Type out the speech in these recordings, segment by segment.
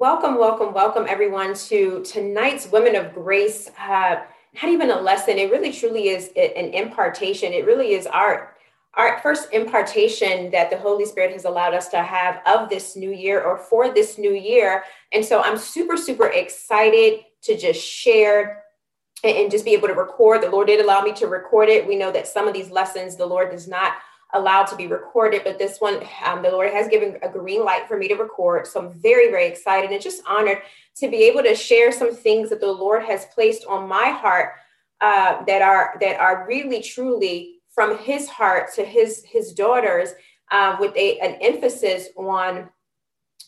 Welcome, welcome, welcome everyone to tonight's Women of Grace. Uh, not even a lesson, it really truly is an impartation. It really is our our first impartation that the Holy Spirit has allowed us to have of this new year or for this new year. And so I'm super, super excited to just share and just be able to record. The Lord did allow me to record it. We know that some of these lessons the Lord does not allowed to be recorded, but this one, um, the Lord has given a green light for me to record. So I'm very, very excited and just honored to be able to share some things that the Lord has placed on my heart uh, that are that are really, truly from His heart to His His daughters, uh, with a an emphasis on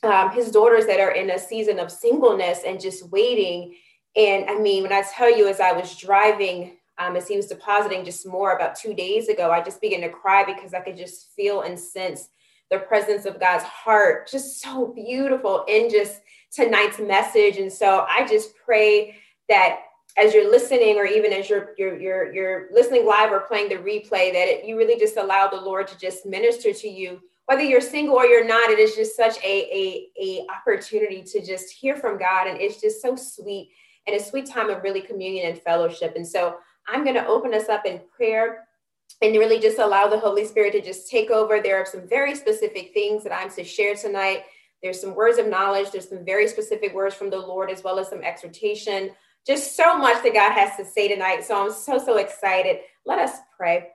um, His daughters that are in a season of singleness and just waiting. And I mean, when I tell you, as I was driving um, as he was depositing just more about two days ago, I just began to cry because I could just feel and sense the presence of God's heart, just so beautiful in just tonight's message. And so I just pray that as you're listening, or even as you're you're you're, you're listening live or playing the replay, that it, you really just allow the Lord to just minister to you. Whether you're single or you're not, it is just such a, a, a opportunity to just hear from God. And it's just so sweet and a sweet time of really communion and fellowship. And so I'm going to open us up in prayer and really just allow the Holy Spirit to just take over. There are some very specific things that I'm to share tonight. There's some words of knowledge, there's some very specific words from the Lord, as well as some exhortation. Just so much that God has to say tonight. So I'm so, so excited. Let us pray.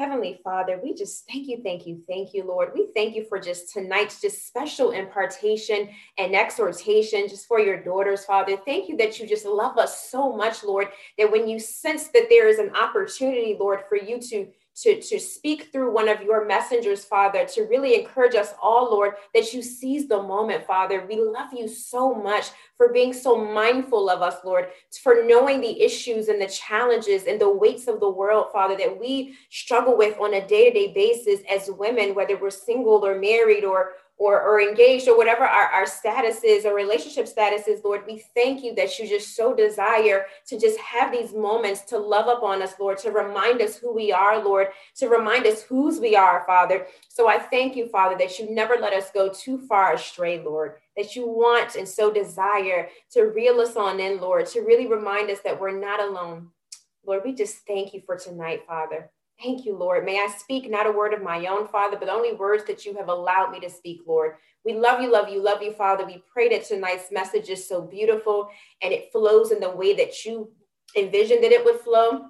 Heavenly Father, we just thank you, thank you, thank you, Lord. We thank you for just tonight's just special impartation and exhortation just for your daughters, Father. Thank you that you just love us so much, Lord, that when you sense that there is an opportunity, Lord, for you to to, to speak through one of your messengers, Father, to really encourage us all, Lord, that you seize the moment, Father. We love you so much for being so mindful of us, Lord, for knowing the issues and the challenges and the weights of the world, Father, that we struggle with on a day to day basis as women, whether we're single or married or or, or engaged or whatever our, our status is or relationship status is, Lord, we thank you that you just so desire to just have these moments to love upon us, Lord, to remind us who we are, Lord, to remind us whose we are, Father. So I thank you, Father, that you never let us go too far astray, Lord, that you want and so desire to reel us on in, Lord, to really remind us that we're not alone. Lord, we just thank you for tonight, Father. Thank you, Lord. May I speak not a word of my own, Father, but only words that you have allowed me to speak, Lord. We love you, love you, love you, Father. We pray that tonight's message is so beautiful and it flows in the way that you envisioned that it would flow.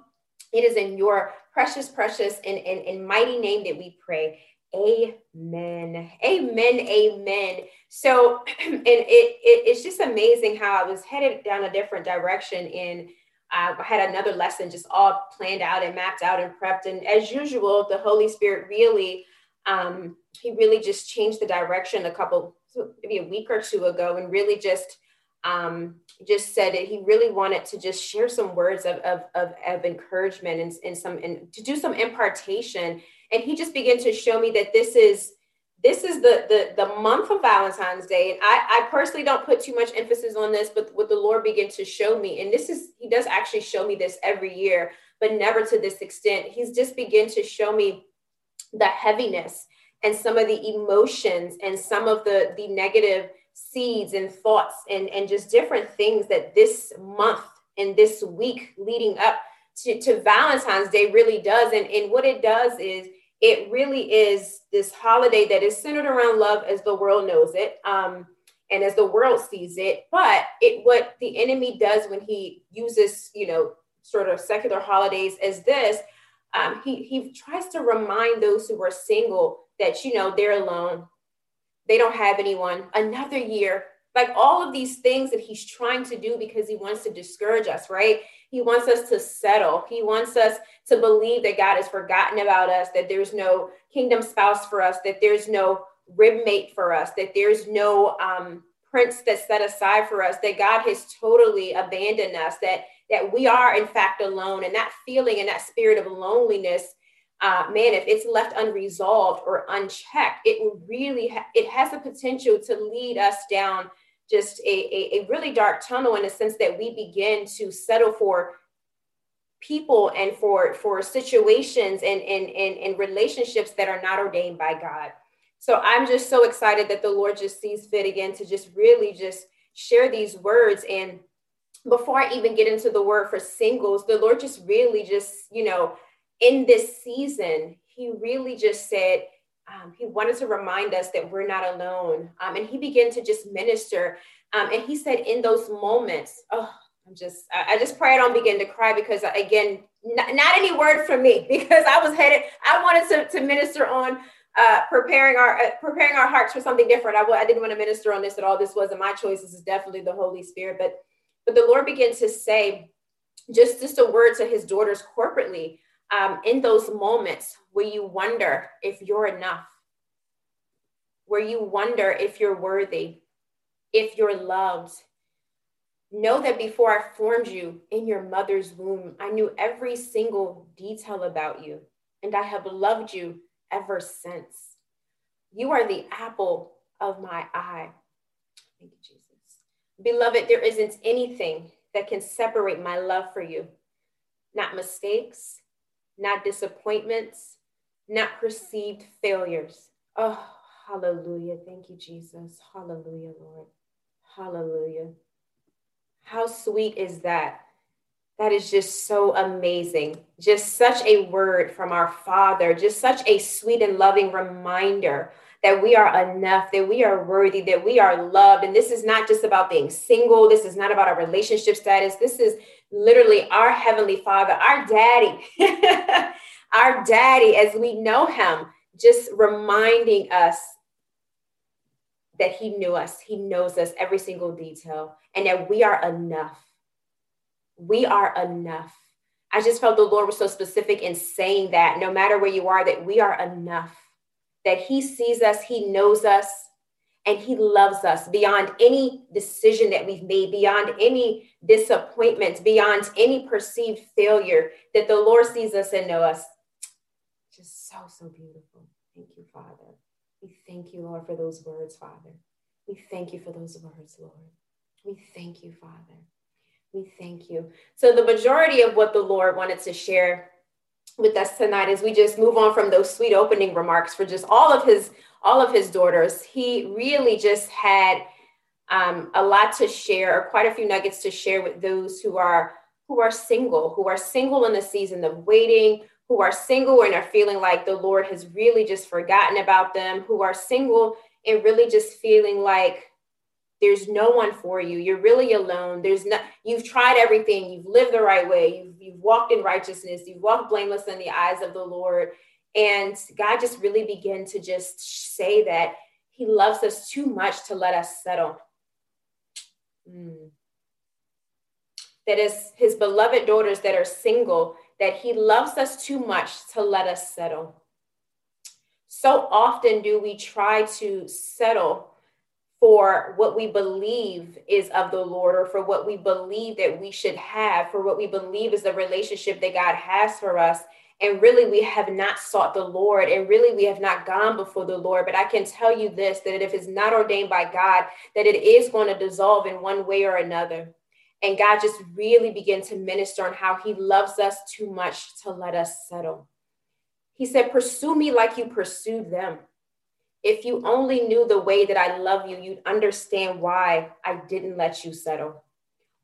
It is in your precious, precious, and, and, and mighty name that we pray. Amen. Amen. Amen. So, and it, it it's just amazing how I was headed down a different direction in I had another lesson just all planned out and mapped out and prepped. And as usual, the Holy Spirit really, um, he really just changed the direction a couple, maybe a week or two ago, and really just um, just said that he really wanted to just share some words of, of, of, of encouragement and, and some and to do some impartation. And he just began to show me that this is this is the, the the month of valentine's day and I, I personally don't put too much emphasis on this but what the lord began to show me and this is he does actually show me this every year but never to this extent. He's just begin to show me the heaviness and some of the emotions and some of the the negative seeds and thoughts and and just different things that this month and this week leading up to, to valentine's day really does. And and what it does is it really is this holiday that is centered around love as the world knows it um, and as the world sees it. But it what the enemy does when he uses you know sort of secular holidays as this um, he, he tries to remind those who are single that you know they're alone. They don't have anyone. Another year like all of these things that he's trying to do because he wants to discourage us right he wants us to settle. He wants us to believe that God has forgotten about us, that there's no kingdom spouse for us, that there's no rib mate for us, that there's no um, prince that's set aside for us, that God has totally abandoned us, that that we are in fact alone, and that feeling and that spirit of loneliness. Uh, man, if it's left unresolved or unchecked, it will really ha- it has the potential to lead us down just a, a, a really dark tunnel in the sense that we begin to settle for people and for for situations and, and and and relationships that are not ordained by God. So I'm just so excited that the Lord just sees fit again to just really just share these words. And before I even get into the word for singles, the Lord just really just, you know, in this season, He really just said, um, He wanted to remind us that we're not alone. Um, and He began to just minister. Um, and He said, in those moments, oh, I'm just, I, I just pray I don't begin to cry because, again, not, not any word from me because I was headed, I wanted to, to minister on uh, preparing our uh, preparing our hearts for something different. I, I didn't want to minister on this at all. This wasn't my choice. This is definitely the Holy Spirit. But but the Lord began to say just just a word to His daughters corporately um, in those moments where you wonder if you're enough, where you wonder if you're worthy, if you're loved. Know that before I formed you in your mother's womb, I knew every single detail about you, and I have loved you ever since. You are the apple of my eye. Thank you, Jesus. Beloved, there isn't anything that can separate my love for you. Not mistakes, not disappointments, not perceived failures. Oh, hallelujah. Thank you, Jesus. Hallelujah, Lord. Hallelujah. How sweet is that? That is just so amazing. Just such a word from our Father, just such a sweet and loving reminder that we are enough, that we are worthy, that we are loved. And this is not just about being single. This is not about our relationship status. This is literally our Heavenly Father, our daddy, our daddy, as we know him, just reminding us that he knew us, he knows us every single detail, and that we are enough we are enough. I just felt the Lord was so specific in saying that no matter where you are, that we are enough, that He sees us, He knows us, and He loves us beyond any decision that we've made, beyond any disappointments, beyond any perceived failure, that the Lord sees us and knows us. Just so, so beautiful. Thank you, Father. We thank you, Lord, for those words, Father. We thank you for those words, Lord. We thank you, Father. We thank you. So, the majority of what the Lord wanted to share with us tonight as we just move on from those sweet opening remarks for just all of his all of his daughters. He really just had um, a lot to share or quite a few nuggets to share with those who are who are single who are single in the season of waiting who are single and are feeling like the lord has really just forgotten about them who are single and really just feeling like there's no one for you. You're really alone. There's not you've tried everything. You've lived the right way. You've, you've walked in righteousness. You've walked blameless in the eyes of the lord. And god just really began to just say that he loves us too much to let us settle. Mm. that is his beloved daughters that are single that he loves us too much to let us settle. So often do we try to settle for what we believe is of the Lord or for what we believe that we should have, for what we believe is the relationship that God has for us. And really, we have not sought the Lord, and really, we have not gone before the Lord. But I can tell you this that if it's not ordained by God, that it is going to dissolve in one way or another. And God just really began to minister on how He loves us too much to let us settle. He said, Pursue me like you pursued them. If you only knew the way that I love you, you'd understand why I didn't let you settle.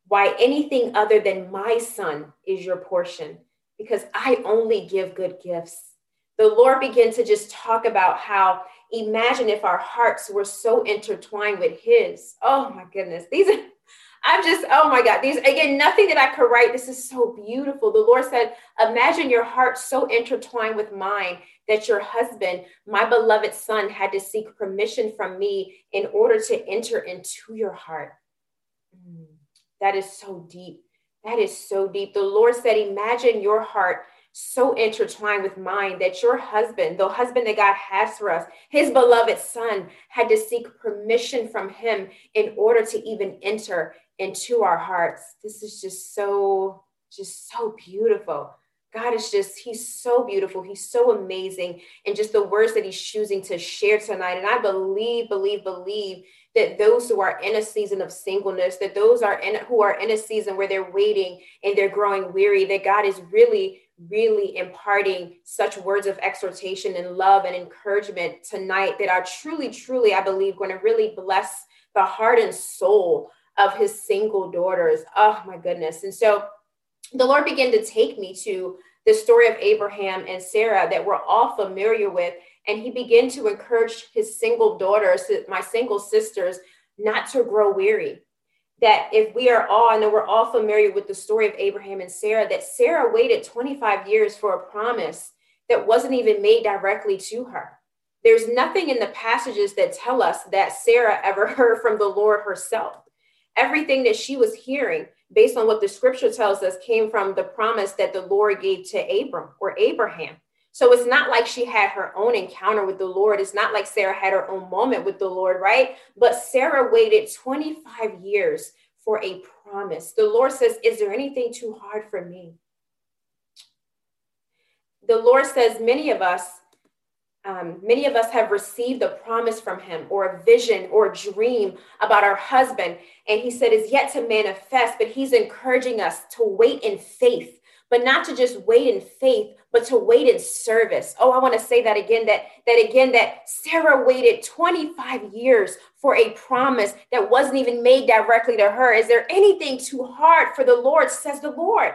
Why anything other than my son is your portion, because I only give good gifts. The Lord began to just talk about how imagine if our hearts were so intertwined with His. Oh my goodness. These are I'm just, oh my God, these again, nothing that I could write. This is so beautiful. The Lord said, Imagine your heart so intertwined with mine that your husband, my beloved son, had to seek permission from me in order to enter into your heart. Mm, that is so deep. That is so deep. The Lord said, Imagine your heart so intertwined with mine that your husband, the husband that God has for us, his beloved son, had to seek permission from him in order to even enter into our hearts. This is just so, just so beautiful. God is just, he's so beautiful. He's so amazing. And just the words that he's choosing to share tonight. And I believe, believe, believe that those who are in a season of singleness, that those are in who are in a season where they're waiting and they're growing weary, that God is really, really imparting such words of exhortation and love and encouragement tonight that are truly, truly, I believe, going to really bless the heart and soul of his single daughters. Oh my goodness. And so the Lord began to take me to the story of Abraham and Sarah that we're all familiar with. And he began to encourage his single daughters, my single sisters, not to grow weary. That if we are all, I know we're all familiar with the story of Abraham and Sarah, that Sarah waited 25 years for a promise that wasn't even made directly to her. There's nothing in the passages that tell us that Sarah ever heard from the Lord herself. Everything that she was hearing, based on what the scripture tells us, came from the promise that the Lord gave to Abram or Abraham. So it's not like she had her own encounter with the Lord. It's not like Sarah had her own moment with the Lord, right? But Sarah waited 25 years for a promise. The Lord says, Is there anything too hard for me? The Lord says, Many of us, um, many of us have received a promise from him or a vision or a dream about our husband. And he said is yet to manifest, but he's encouraging us to wait in faith but not to just wait in faith, but to wait in service. Oh, I want to say that again that that again that Sarah waited 25 years for a promise that wasn't even made directly to her. Is there anything too hard for the Lord, says the Lord?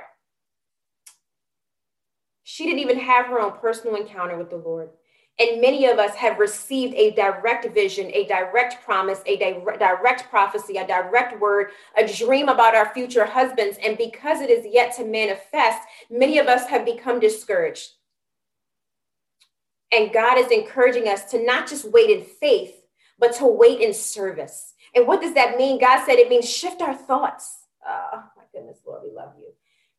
She didn't even have her own personal encounter with the Lord. And many of us have received a direct vision, a direct promise, a di- direct prophecy, a direct word, a dream about our future husbands. And because it is yet to manifest, many of us have become discouraged. And God is encouraging us to not just wait in faith, but to wait in service. And what does that mean? God said it means shift our thoughts. Oh, my goodness, Lord, we love you.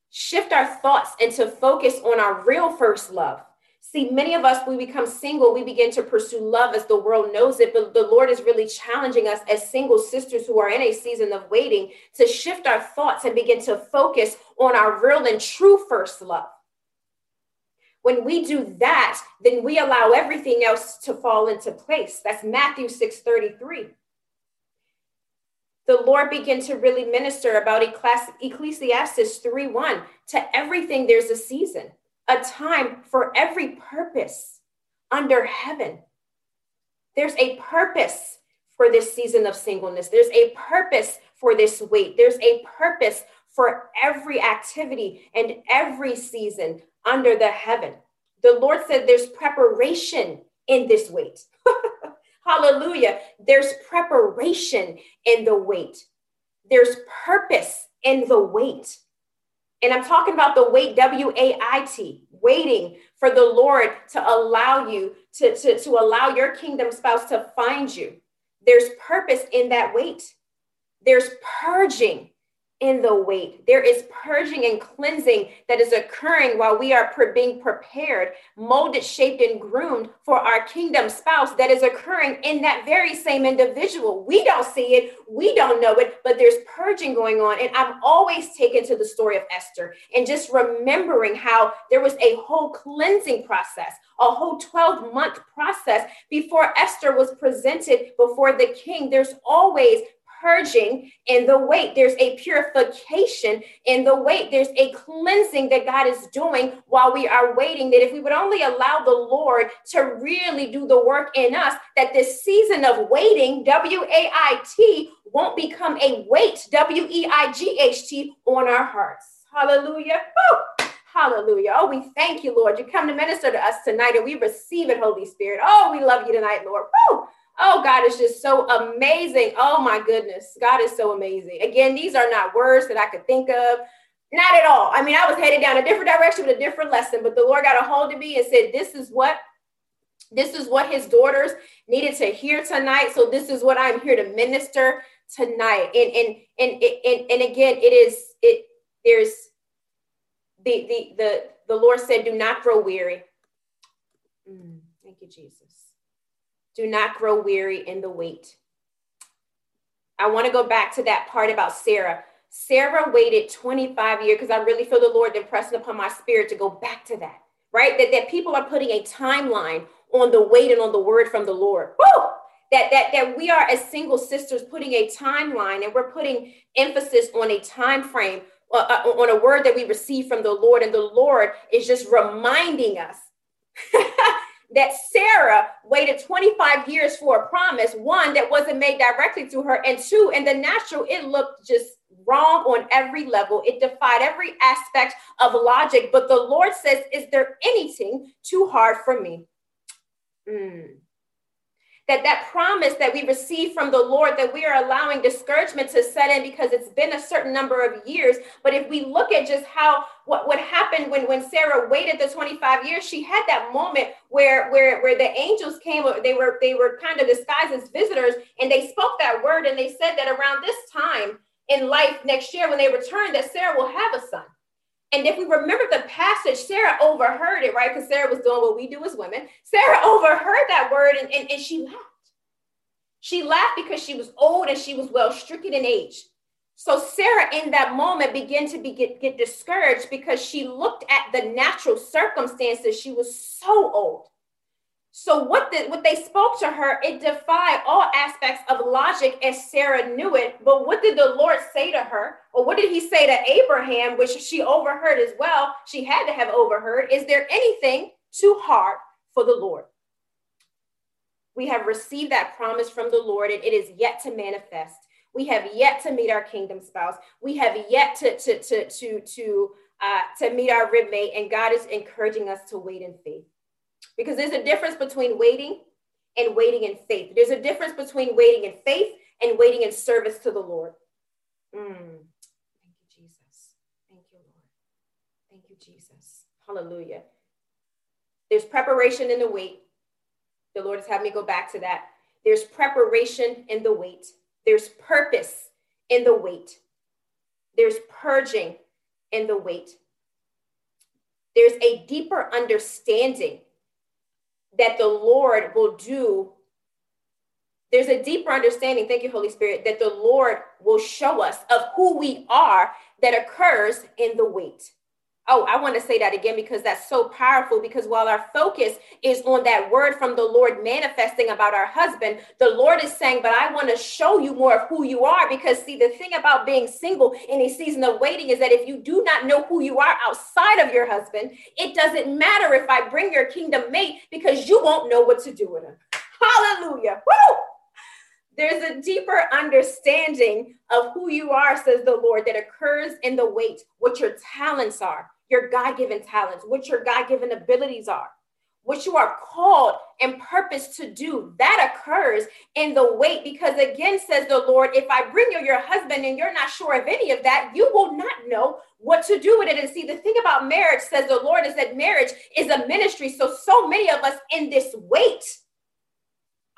Shift our thoughts and to focus on our real first love See, many of us, we become single, we begin to pursue love as the world knows it. But the Lord is really challenging us as single sisters who are in a season of waiting to shift our thoughts and begin to focus on our real and true first love. When we do that, then we allow everything else to fall into place. That's Matthew 6 33 the Lord began to really minister about Ecclesiastes 3 1. To everything, there's a season a time for every purpose under heaven. There's a purpose for this season of singleness. There's a purpose for this wait. There's a purpose for every activity and every season under the heaven. The Lord said there's preparation in this wait. Hallelujah. There's preparation in the wait. There's purpose in the wait. And I'm talking about the wait, W A I T, waiting for the Lord to allow you to, to, to allow your kingdom spouse to find you. There's purpose in that wait. There's purging in the wait. There is purging and cleansing that is occurring while we are being prepared, molded, shaped, and groomed for our kingdom spouse that is occurring in that very same individual. We don't see it, we don't know it, but there's purging going on. And I'm always taken to the story of Esther and just remembering how there was a whole cleansing process, a whole 12 month process before Esther was presented before the king. There's always purging in the wait. There's a purification in the wait. There's a cleansing that God is doing while we are waiting. That if we would only allow the Lord to really do the work in us, that this season of waiting, W A I T, won't become a weight, W E I G H T, on our hearts. Hallelujah. Woo! Hallelujah. Oh, we thank you, Lord. You come to minister to us tonight and we receive it, Holy Spirit. Oh, we love you tonight, Lord. Woo! Oh, God is just so amazing. Oh, my goodness. God is so amazing. Again, these are not words that I could think of. Not at all. I mean, I was headed down a different direction with a different lesson, but the Lord got a hold of me and said, This is what this is what his daughters needed to hear tonight. So this is what I'm here to minister tonight. And and and and, and again, it is it there's the the the the Lord said, do not grow weary. Mm, thank you, Jesus. Do not grow weary in the wait. I want to go back to that part about Sarah. Sarah waited 25 years because I really feel the Lord impressing upon my spirit to go back to that, right? That, that people are putting a timeline on the wait and on the word from the Lord. Woo! That, that, that we are as single sisters putting a timeline and we're putting emphasis on a time frame uh, uh on a word that we receive from the Lord. And the Lord is just reminding us that Sarah waited 25 years for a promise, one that wasn't made directly to her, and two, in the natural, it looked just wrong on every level. It defied every aspect of logic. But the Lord says, Is there anything too hard for me? Mm that that promise that we receive from the lord that we are allowing discouragement to set in because it's been a certain number of years. But if we look at just how what, what happened when when sarah waited the 25 years she had that moment where where where the angels came they were they were kind of disguised as visitors and they spoke that word and they said that around this time in life next year when they return that sarah will have a son and if we remember the passage, Sarah overheard it, right? Because Sarah was doing what we do as women. Sarah overheard that word and, and, and she laughed. She laughed because she was old and she was well stricken in age. So Sarah, in that moment, began to be, get, get discouraged because she looked at the natural circumstances. She was so old. So what the, what they spoke to her, it defied all aspects of logic as Sarah knew it. But what did the Lord say to her? Or what did he say to Abraham, which she overheard as well? She had to have overheard. Is there anything too hard for the Lord? We have received that promise from the Lord, and it is yet to manifest. We have yet to meet our kingdom spouse. We have yet to to to to to uh, to meet our ribmate, and God is encouraging us to wait in faith because there's a difference between waiting and waiting in faith. There's a difference between waiting in faith and waiting in service to the Lord. Mm. Thank you, Jesus. Thank you, Lord. Thank you, Jesus. Hallelujah. There's preparation in the wait. The Lord has had me go back to that. There's preparation in the wait. There's purpose in the wait. There's purging in the wait. There's a deeper understanding that the Lord will do. There's a deeper understanding, thank you, Holy Spirit, that the Lord will show us of who we are that occurs in the wait. Oh, I want to say that again because that's so powerful. Because while our focus is on that word from the Lord manifesting about our husband, the Lord is saying, But I want to show you more of who you are. Because, see, the thing about being single in a season of waiting is that if you do not know who you are outside of your husband, it doesn't matter if I bring your kingdom mate because you won't know what to do with him. Hallelujah. Woo! There's a deeper understanding of who you are, says the Lord, that occurs in the wait, what your talents are, your God given talents, what your God given abilities are, what you are called and purpose to do. That occurs in the wait because, again, says the Lord, if I bring you your husband and you're not sure of any of that, you will not know what to do with it. And see, the thing about marriage, says the Lord, is that marriage is a ministry. So, so many of us in this wait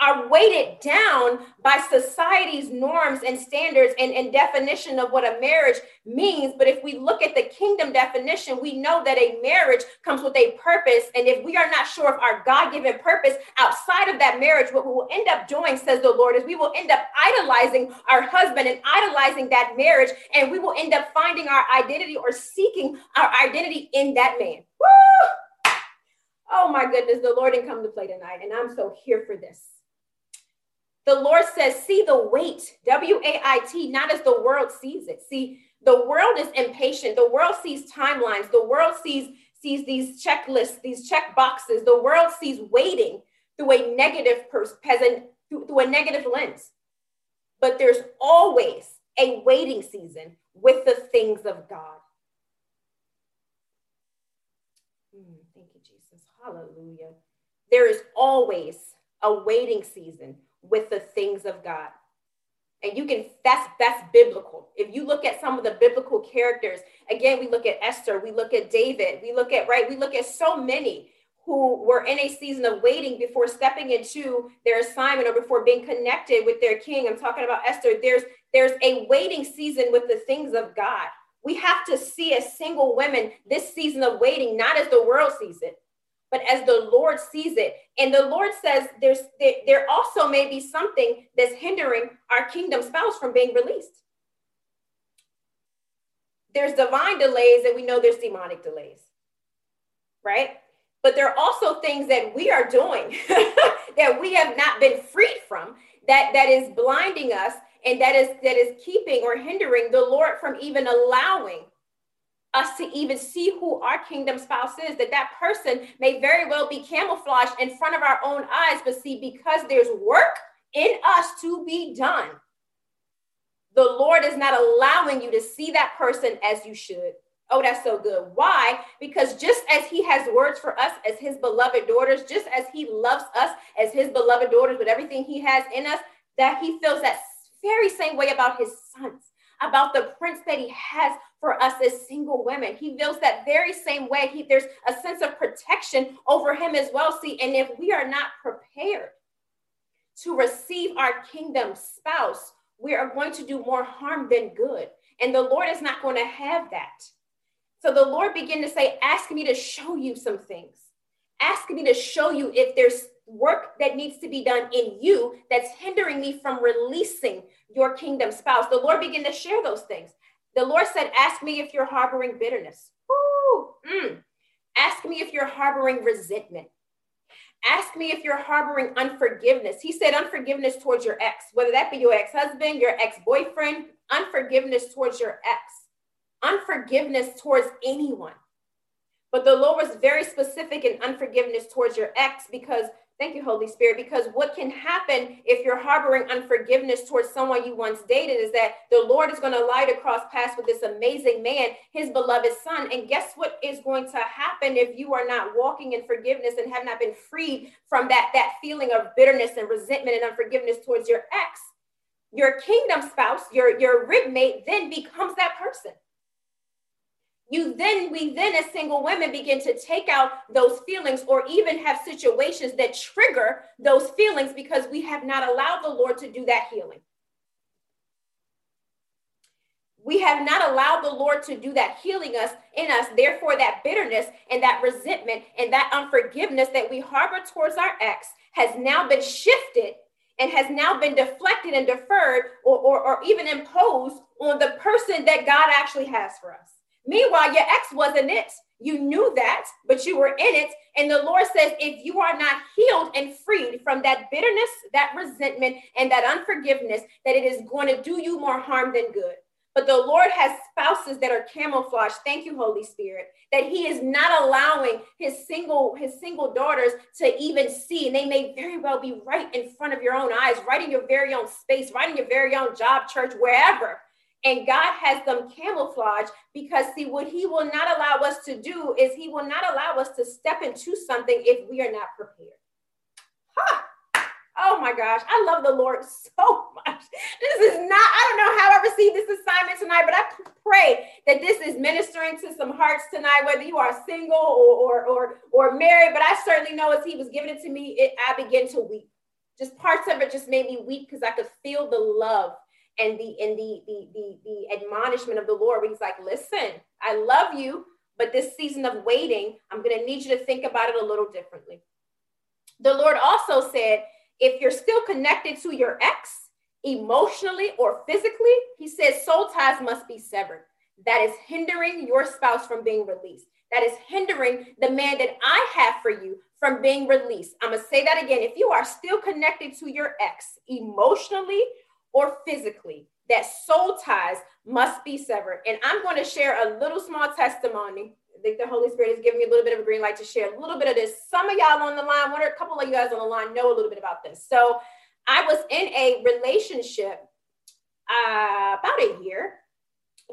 are weighted down by society's norms and standards and, and definition of what a marriage means. But if we look at the kingdom definition, we know that a marriage comes with a purpose. And if we are not sure of our God given purpose outside of that marriage, what we will end up doing, says the Lord, is we will end up idolizing our husband and idolizing that marriage. And we will end up finding our identity or seeking our identity in that man. Woo! Oh my goodness, the Lord didn't come to play tonight. And I'm so here for this. The Lord says, see the wait, W A I T, not as the world sees it. See, the world is impatient. The world sees timelines. The world sees sees these checklists, these check boxes. The world sees waiting through a negative person, through, through a negative lens. But there's always a waiting season with the things of God. Mm, thank you, Jesus. Hallelujah. There is always a waiting season with the things of God. And you can, that's that's biblical. If you look at some of the biblical characters, again, we look at Esther, we look at David, we look at, right, we look at so many who were in a season of waiting before stepping into their assignment or before being connected with their king. I'm talking about Esther. There's there's a waiting season with the things of God. We have to see as single women this season of waiting, not as the world sees it, but as the Lord sees it. And the Lord says there's there, there also may be something that's hindering our kingdom spouse from being released. There's divine delays, and we know there's demonic delays, right? But there are also things that we are doing that we have not been freed from that that is blinding us and that is that is keeping or hindering the Lord from even allowing us to even see who our kingdom spouse is, that that person may very well be camouflaged in front of our own eyes. But see, because there's work in us to be done, the Lord is not allowing you to see that person as you should. Oh, that's so good. Why? Because just as he has words for us as his beloved daughters, just as he loves us as his beloved daughters with everything he has in us, that he feels that very same way about his sons, about the prince that he has for us as single women. He feels that very same way. He, there's a sense of protection over him as well. See, and if we are not prepared to receive our kingdom spouse, we are going to do more harm than good. And the Lord is not going to have that. So the Lord began to say, Ask me to show you some things. Ask me to show you if there's work that needs to be done in you that's hindering me from releasing your kingdom spouse. The Lord began to share those things. The Lord said, Ask me if you're harboring bitterness. Mm. Ask me if you're harboring resentment. Ask me if you're harboring unforgiveness. He said unforgiveness towards your ex, whether that be your ex husband, your ex boyfriend, unforgiveness towards your ex unforgiveness towards anyone. But the Lord was very specific in unforgiveness towards your ex because, thank you, Holy Spirit, because what can happen if you're harboring unforgiveness towards someone you once dated is that the Lord is going to light to cross paths with this amazing man, his beloved son. And guess what is going to happen if you are not walking in forgiveness and have not been freed from that, that feeling of bitterness and resentment and unforgiveness towards your ex? Your kingdom spouse, your, your ribmate, then becomes that person you then we then as single women begin to take out those feelings or even have situations that trigger those feelings because we have not allowed the lord to do that healing. We have not allowed the lord to do that healing us in us. Therefore that bitterness and that resentment and that unforgiveness that we harbor towards our ex has now been shifted and has now been deflected and deferred or, or, or even imposed on the person that god actually has for us Meanwhile, your ex wasn't it. You knew that, but you were in it. And the Lord says, if you are not healed and freed from that bitterness, that resentment, and that unforgiveness, that it is going to do you more harm than good. But the Lord has spouses that are camouflaged. Thank you, Holy Spirit, that He is not allowing His single His single daughters to even see, and they may very well be right in front of your own eyes, right in your very own space, right in your very own job, church, wherever. And God has them camouflage because, see, what He will not allow us to do is He will not allow us to step into something if we are not prepared. Huh. Oh my gosh, I love the Lord so much. This is not, I don't know how I received this assignment tonight, but I pray that this is ministering to some hearts tonight, whether you are single or or or, or married. But I certainly know as He was giving it to me, it, I began to weep. Just parts of it just made me weep because I could feel the love and the and the, the the the admonishment of the Lord where he's like, listen, I love you, but this season of waiting, I'm gonna need you to think about it a little differently. The Lord also said, if you're still connected to your ex emotionally or physically, he says soul ties must be severed. That is hindering your spouse from being released. That is hindering the man that I have for you from being released. I'm going to say that again. If you are still connected to your ex emotionally or physically, that soul ties must be severed. And I'm going to share a little small testimony. I think the Holy Spirit is giving me a little bit of a green light to share a little bit of this. Some of y'all on the line, one or a couple of you guys on the line know a little bit about this. So I was in a relationship uh, about a year,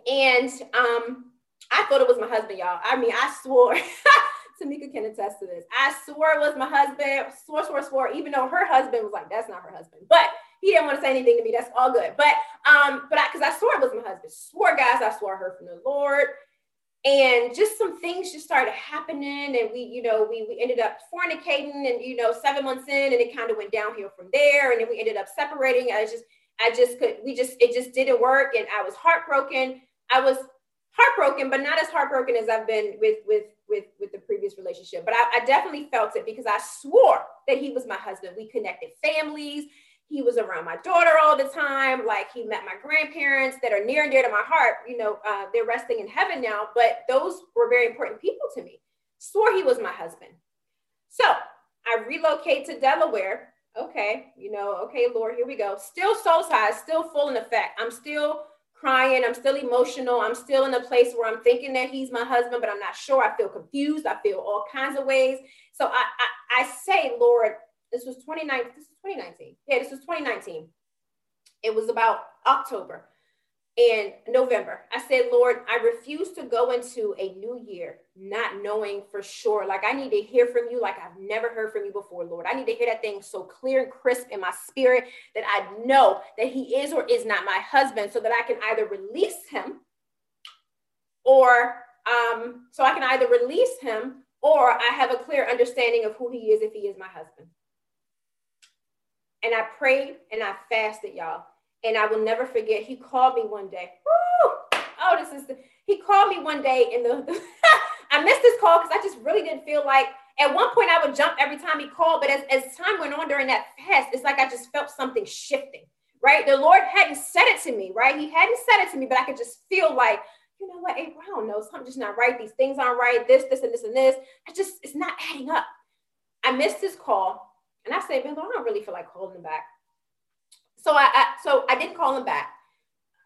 and um, I thought it was my husband, y'all. I mean, I swore. Tamika can attest to this. I swore it was my husband. Swore, swore, swore. Even though her husband was like, "That's not her husband," but he didn't want to say anything to me. That's all good. But um, but I because I swore it was my husband. Swore guys, I swore I heard from the Lord. And just some things just started happening, and we, you know, we, we ended up fornicating, and you know, seven months in, and it kind of went downhill from there. And then we ended up separating. I just, I just could, we just, it just didn't work, and I was heartbroken. I was heartbroken, but not as heartbroken as I've been with with with with the previous relationship. But I, I definitely felt it because I swore that he was my husband. We connected families he was around my daughter all the time. Like he met my grandparents that are near and dear to my heart. You know, uh, they're resting in heaven now, but those were very important people to me. Swore he was my husband. So I relocate to Delaware. Okay, you know, okay, Lord, here we go. Still soul ties, still full in effect. I'm still crying. I'm still emotional. I'm still in a place where I'm thinking that he's my husband, but I'm not sure. I feel confused. I feel all kinds of ways. So I, I, I say, Lord, this was 29. This is 2019. Yeah, this was 2019. It was about October and November. I said, Lord, I refuse to go into a new year not knowing for sure. Like, I need to hear from you like I've never heard from you before, Lord. I need to hear that thing so clear and crisp in my spirit that I know that he is or is not my husband so that I can either release him or um, so I can either release him or I have a clear understanding of who he is if he is my husband. And I prayed and I fasted, y'all. And I will never forget, he called me one day. Woo! Oh, this is the, he called me one day and the, I missed this call because I just really didn't feel like at one point I would jump every time he called, but as, as time went on during that fast, it's like I just felt something shifting, right? The Lord hadn't said it to me, right? He hadn't said it to me, but I could just feel like, you know what, April, I don't know, something just not right. These things aren't right, this, this, and this, and this. I just, it's not adding up. I missed his call. And I said, man, I don't really feel like calling him back. So I, I so I didn't call him back.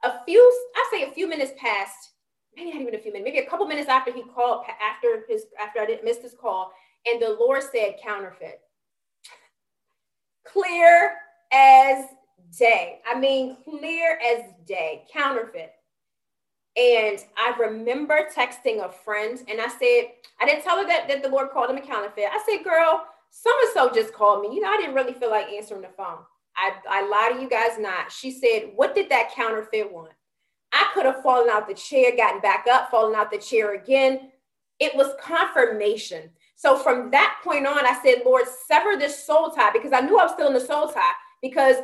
A few, I say a few minutes passed, maybe not even a few minutes, maybe a couple minutes after he called, after his after I didn't miss his call, and the Lord said counterfeit. Clear as day. I mean, clear as day, counterfeit. And I remember texting a friend and I said, I didn't tell her that, that the Lord called him a counterfeit. I said, girl, so and so just called me. You know, I didn't really feel like answering the phone. I, I lie to you guys not. She said, What did that counterfeit want? I could have fallen out the chair, gotten back up, fallen out the chair again. It was confirmation. So from that point on, I said, Lord, sever this soul tie because I knew I was still in the soul tie because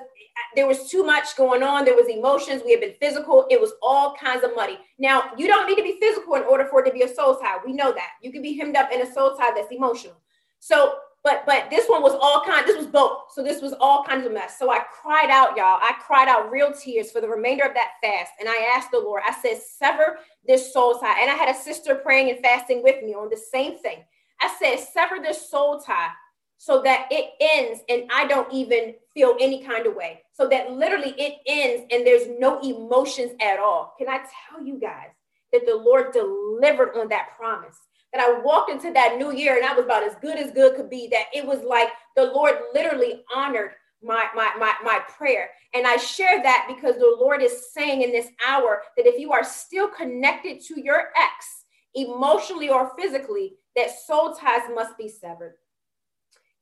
there was too much going on. There was emotions. We had been physical. It was all kinds of money. Now, you don't need to be physical in order for it to be a soul tie. We know that. You can be hemmed up in a soul tie that's emotional. So but but this one was all kind this was both. So this was all kinds of mess. So i cried out y'all. I cried out real tears for the remainder of that fast. And i asked the lord i said sever this soul tie. And i had a sister praying and fasting with me on the same thing. I said sever this soul tie so that it ends and i don't even feel any kind of way. So that literally it ends and there's no emotions at all. Can i tell you guys that the lord delivered on that promise that I walked into that new year and I was about as good as good could be, that it was like the Lord literally honored my, my, my, my prayer. And I share that because the Lord is saying in this hour that if you are still connected to your ex, emotionally or physically, that soul ties must be severed.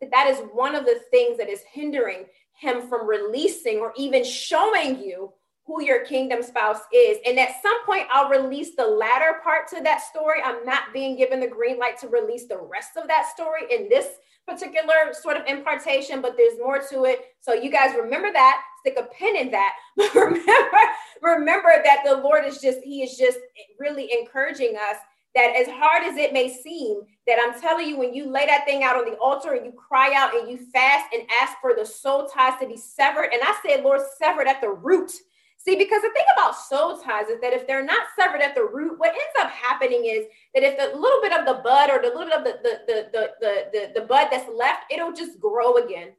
That that is one of the things that is hindering him from releasing or even showing you who your kingdom spouse is. And at some point, I'll release the latter part to that story. I'm not being given the green light to release the rest of that story in this particular sort of impartation, but there's more to it. So you guys remember that, stick a pin in that. But remember, remember that the Lord is just, He is just really encouraging us that as hard as it may seem, that I'm telling you, when you lay that thing out on the altar and you cry out and you fast and ask for the soul ties to be severed, and I said, Lord, severed at the root See, because the thing about soul ties is that if they're not severed at the root, what ends up happening is that if the little bit of the bud or the little bit of the the the the the, the, the bud that's left, it'll just grow again.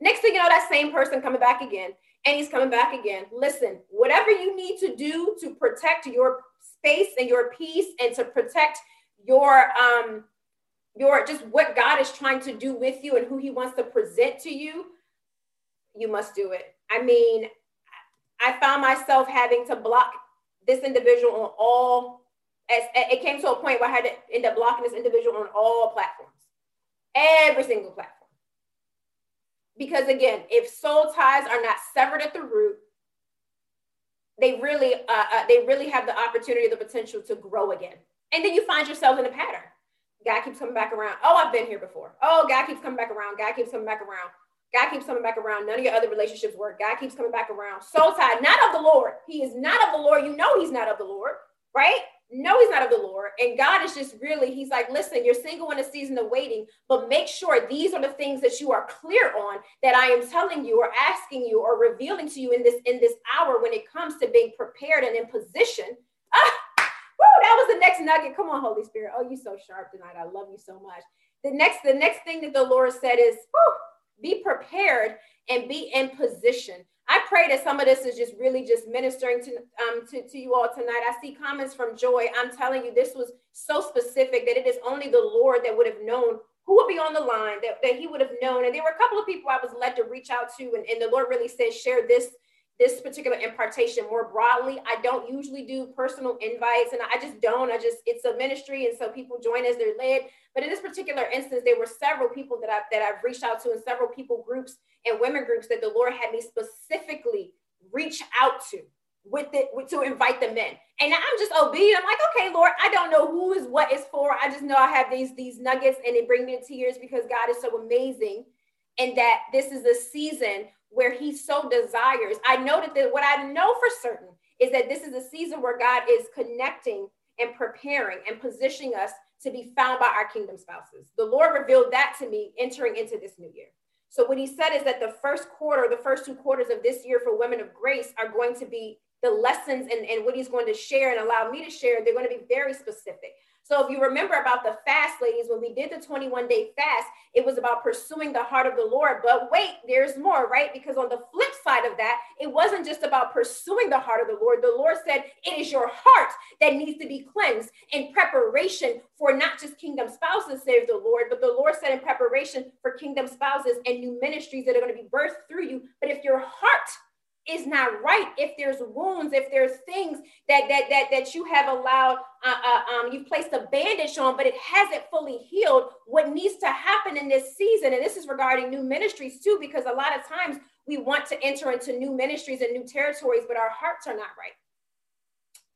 Next thing you know, that same person coming back again, and he's coming back again. Listen, whatever you need to do to protect your space and your peace and to protect your um your just what God is trying to do with you and who he wants to present to you, you must do it. I mean, I found myself having to block this individual on all as it came to a point where I had to end up blocking this individual on all platforms, every single platform. Because again, if soul ties are not severed at the root, they really, uh, uh, they really have the opportunity, the potential to grow again. And then you find yourself in a pattern. God keeps coming back around. Oh, I've been here before. Oh, God keeps coming back around. God keeps coming back around. God keeps coming back around. None of your other relationships work. God keeps coming back around. Soul tie, not of the Lord. He is not of the Lord. You know he's not of the Lord, right? No, he's not of the Lord. And God is just really, he's like, listen, you're single in a season of waiting, but make sure these are the things that you are clear on that I am telling you or asking you or revealing to you in this in this hour when it comes to being prepared and in position. Ah, woo, that was the next nugget. Come on, Holy Spirit. Oh, you so sharp tonight. I love you so much. The next, the next thing that the Lord said is, whoo, be prepared and be in position. I pray that some of this is just really just ministering to um to, to you all tonight. I see comments from Joy. I'm telling you, this was so specific that it is only the Lord that would have known who would be on the line that, that he would have known. And there were a couple of people I was led to reach out to, and, and the Lord really said, share this this particular impartation more broadly. I don't usually do personal invites and I just don't. I just it's a ministry and so people join as they're led. But in this particular instance, there were several people that I that I've reached out to and several people groups and women groups that the Lord had me specifically reach out to with it with, to invite them in. And I'm just obedient. I'm like, okay, Lord, I don't know who is what is for. I just know I have these these nuggets and it bring me to tears because God is so amazing and that this is a season where he so desires. I know that the, what I know for certain is that this is a season where God is connecting and preparing and positioning us to be found by our kingdom spouses. The Lord revealed that to me entering into this new year. So what he said is that the first quarter, the first two quarters of this year for women of grace are going to be the lessons and, and what he's going to share and allow me to share. They're going to be very specific. So if you remember about the fast, ladies, when we did the 21 day fast, it was about pursuing the heart of the Lord. But wait, there's more, right? Because on the flip side of that, it wasn't just about pursuing the heart of the Lord. The Lord said, it is your heart that needs to be cleansed in preparation for not just kingdom spouses, save the Lord, but the Lord said in preparation for kingdom spouses and new ministries that are going to be birthed through you. But if your heart is not right if there's wounds if there's things that that that, that you have allowed uh, uh, um, you've placed a bandage on but it hasn't fully healed what needs to happen in this season and this is regarding new ministries too because a lot of times we want to enter into new ministries and new territories but our hearts are not right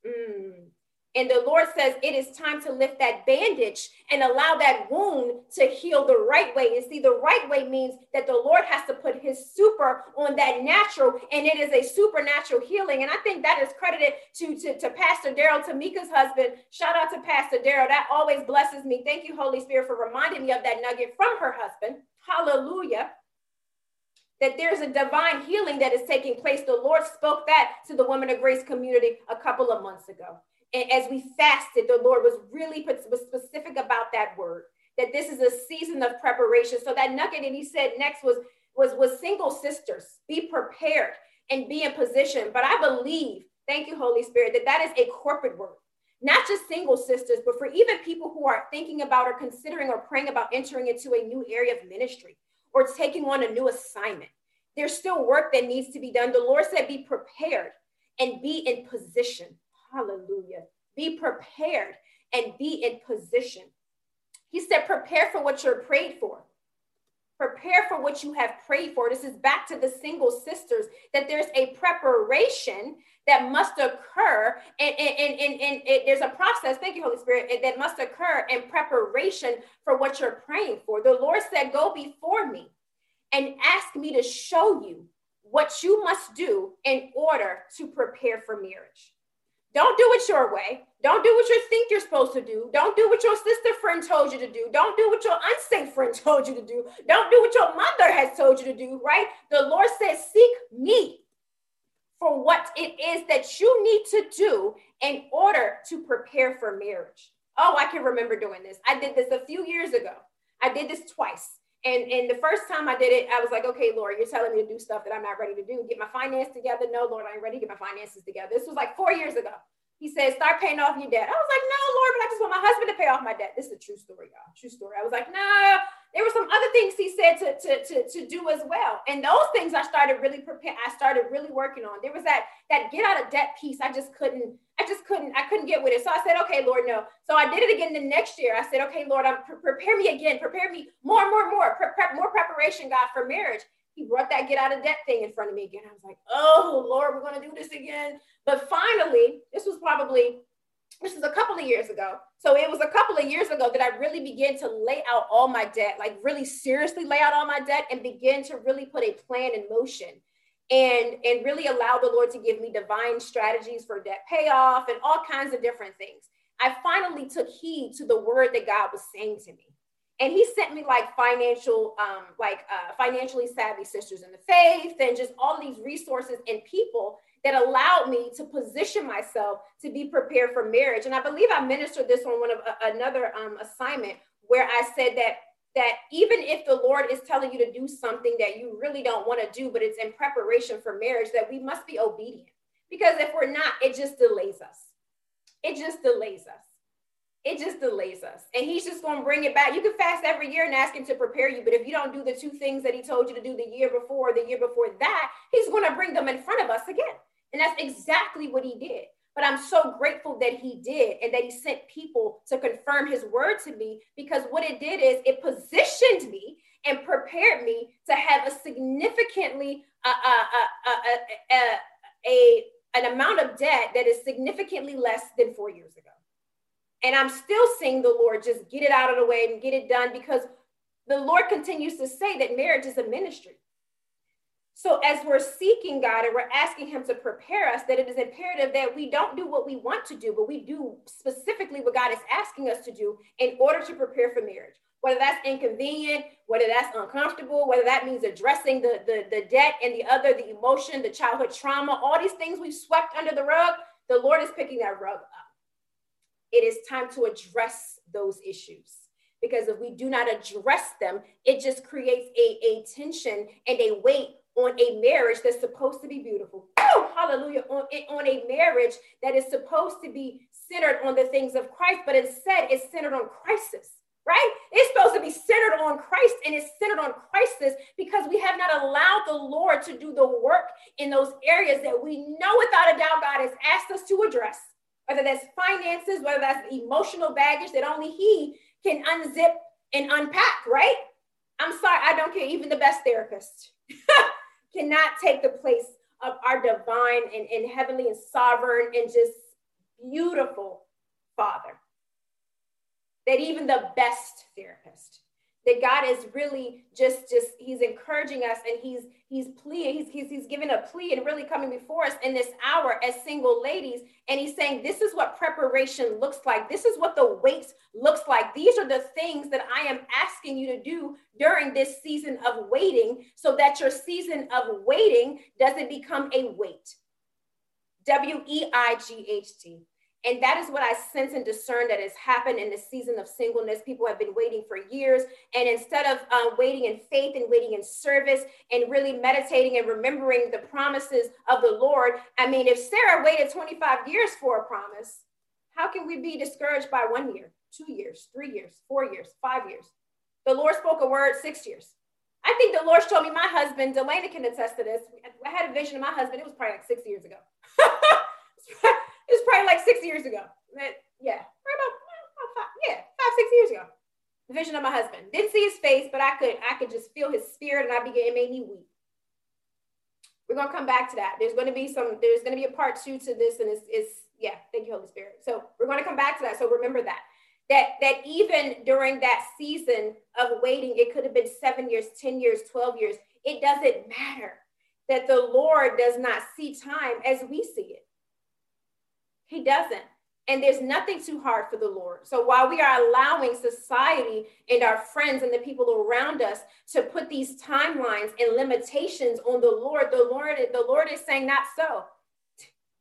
mm. And the Lord says it is time to lift that bandage and allow that wound to heal the right way. And see, the right way means that the Lord has to put his super on that natural, and it is a supernatural healing. And I think that is credited to, to, to Pastor Daryl, Tamika's husband. Shout out to Pastor Daryl. That always blesses me. Thank you, Holy Spirit, for reminding me of that nugget from her husband. Hallelujah that there's a divine healing that is taking place. The Lord spoke that to the Women of Grace community a couple of months ago and as we fasted, the Lord was really was specific about that word. That this is a season of preparation. So that nugget that he said next was was was single sisters. Be prepared and be in position. But I believe, thank you, Holy Spirit, that that is a corporate word. Not just single sisters, but for even people who are thinking about or considering or praying about entering into a new area of ministry or taking on a new assignment. There's still work that needs to be done. The Lord said, be prepared and be in position. Hallelujah. Be prepared and be in position. He said, prepare for what you're prayed for. Prepare for what you have prayed for. This is back to the single sisters that there's a preparation that must occur. And, and, and, and, there's a process, thank you, Holy Spirit, that must occur in preparation for what you're praying for. The Lord said, Go before me and ask me to show you what you must do in order to prepare for marriage. Don't do it your way. Don't do what you think you're supposed to do. Don't do what your sister friend told you to do. Don't do what your unsafe friend told you to do. Don't do what your mother has told you to do, right? The Lord says, Seek me for what it is that you need to do in order to prepare for marriage. Oh, I can remember doing this. I did this a few years ago. I did this twice. And, and the first time I did it, I was like, okay, Lord, you're telling me to do stuff that I'm not ready to do. Get my finance together. No, Lord, I ain't ready to get my finances together. This was like four years ago. He said, start paying off your debt. I was like, no, Lord, but I just want my husband to pay off my debt. This is a true story, y'all. True story. I was like, no, there were some other things he said to, to, to, to do as well. And those things I started really prepare. I started really working on. There was that, that get out of debt piece. I just couldn't, I just couldn't, I couldn't get with it. So I said, okay, Lord, no. So I did it again the next year. I said, okay, Lord, I'm prepare me again, prepare me more, more, more, pre- prep, more preparation, God, for marriage. He brought that get out of debt thing in front of me again. I was like, oh, Lord, we're going to do this again. But finally, this was probably, this is a couple of years ago. So it was a couple of years ago that I really began to lay out all my debt, like really seriously lay out all my debt and begin to really put a plan in motion and and really allow the lord to give me divine strategies for debt payoff and all kinds of different things. I finally took heed to the word that god was saying to me. And he sent me like financial um like uh, financially savvy sisters in the faith and just all these resources and people that allowed me to position myself to be prepared for marriage. And i believe i ministered this on one of another um, assignment where i said that that even if the Lord is telling you to do something that you really don't want to do, but it's in preparation for marriage, that we must be obedient. Because if we're not, it just delays us. It just delays us. It just delays us. And he's just going to bring it back. You can fast every year and ask him to prepare you. But if you don't do the two things that he told you to do the year before, the year before that, he's going to bring them in front of us again. And that's exactly what he did. But I'm so grateful that he did and that he sent people to confirm his word to me because what it did is it positioned me and prepared me to have a significantly uh, uh, uh, a, a an amount of debt that is significantly less than four years ago. And I'm still seeing the Lord just get it out of the way and get it done because the Lord continues to say that marriage is a ministry. So as we're seeking God and we're asking Him to prepare us, that it is imperative that we don't do what we want to do, but we do specifically what God is asking us to do in order to prepare for marriage. Whether that's inconvenient, whether that's uncomfortable, whether that means addressing the, the, the debt and the other, the emotion, the childhood trauma, all these things we've swept under the rug, the Lord is picking that rug up. It is time to address those issues because if we do not address them, it just creates a, a tension and a weight on a marriage that's supposed to be beautiful. Oh, hallelujah. On, on a marriage that is supposed to be centered on the things of Christ, but instead it's centered on crisis, right? It's supposed to be centered on Christ and it's centered on crisis because we have not allowed the Lord to do the work in those areas that we know without a doubt God has asked us to address, whether that's finances, whether that's emotional baggage that only He can unzip and unpack, right? I'm sorry, I don't care, even the best therapist. cannot take the place of our divine and, and heavenly and sovereign and just beautiful Father. That even the best therapist that God is really just just he's encouraging us and he's he's pleading he's, he's he's giving a plea and really coming before us in this hour as single ladies. And he's saying this is what preparation looks like. This is what the weights looks like. These are the things that I am asking you to do during this season of waiting so that your season of waiting doesn't become a weight. W E I G H T and that is what I sense and discern that has happened in the season of singleness. People have been waiting for years. And instead of uh, waiting in faith and waiting in service and really meditating and remembering the promises of the Lord, I mean, if Sarah waited 25 years for a promise, how can we be discouraged by one year, two years, three years, four years, five years? The Lord spoke a word six years. I think the Lord told me my husband, Delana can attest to this. I had a vision of my husband, it was probably like six years ago. It was probably like six years ago. Yeah, about, about five, yeah, five, six years ago. The vision of my husband. Didn't see his face, but I could I could just feel his spirit and I began, it made me weep. We're gonna come back to that. There's gonna be some, there's gonna be a part two to this, and it's, it's yeah, thank you, Holy Spirit. So we're gonna come back to that. So remember that. That that even during that season of waiting, it could have been seven years, 10 years, 12 years. It doesn't matter that the Lord does not see time as we see it. He doesn't. And there's nothing too hard for the Lord. So while we are allowing society and our friends and the people around us to put these timelines and limitations on the Lord, the Lord, the Lord is saying, not so.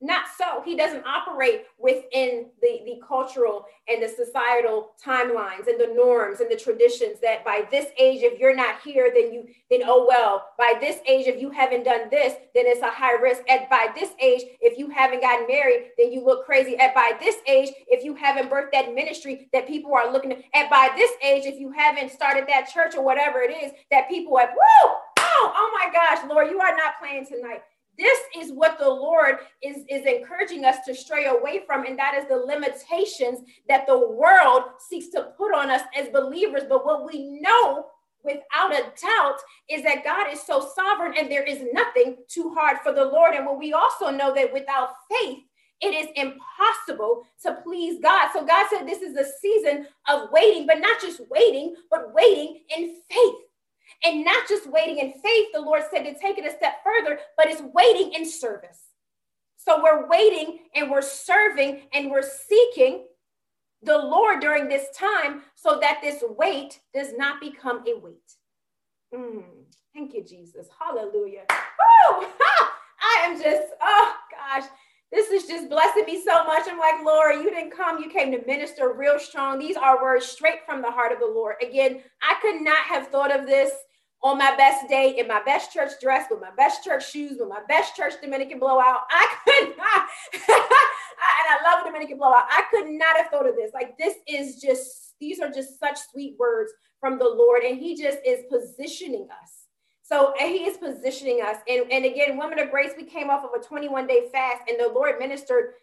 Not so. He doesn't operate within the, the cultural and the societal timelines and the norms and the traditions that by this age, if you're not here, then you, then oh well. By this age, if you haven't done this, then it's a high risk. At by this age, if you haven't gotten married, then you look crazy. At by this age, if you haven't birthed that ministry that people are looking at, by this age, if you haven't started that church or whatever it is that people have, woo, oh, oh my gosh, Lord, you are not playing tonight. This is what the Lord is, is encouraging us to stray away from, and that is the limitations that the world seeks to put on us as believers. But what we know without a doubt is that God is so sovereign and there is nothing too hard for the Lord. And what we also know that without faith, it is impossible to please God. So God said this is a season of waiting, but not just waiting, but waiting in faith. And not just waiting in faith, the Lord said to take it a step further, but it's waiting in service. So we're waiting and we're serving and we're seeking the Lord during this time so that this wait does not become a weight. Mm, thank you, Jesus. Hallelujah. Woo! I am just, oh gosh. this is just blessing me so much. I'm like, Lord, you didn't come, you came to minister real strong. These are words straight from the heart of the Lord. Again, I could not have thought of this on my best day in my best church dress with my best church shoes with my best church Dominican blowout. I could not, and I love Dominican blowout. I could not have thought of this. Like this is just these are just such sweet words from the Lord, and He just is positioning us. So He is positioning us. And, and again, Women of Grace, we came off of a 21 day fast, and the Lord ministered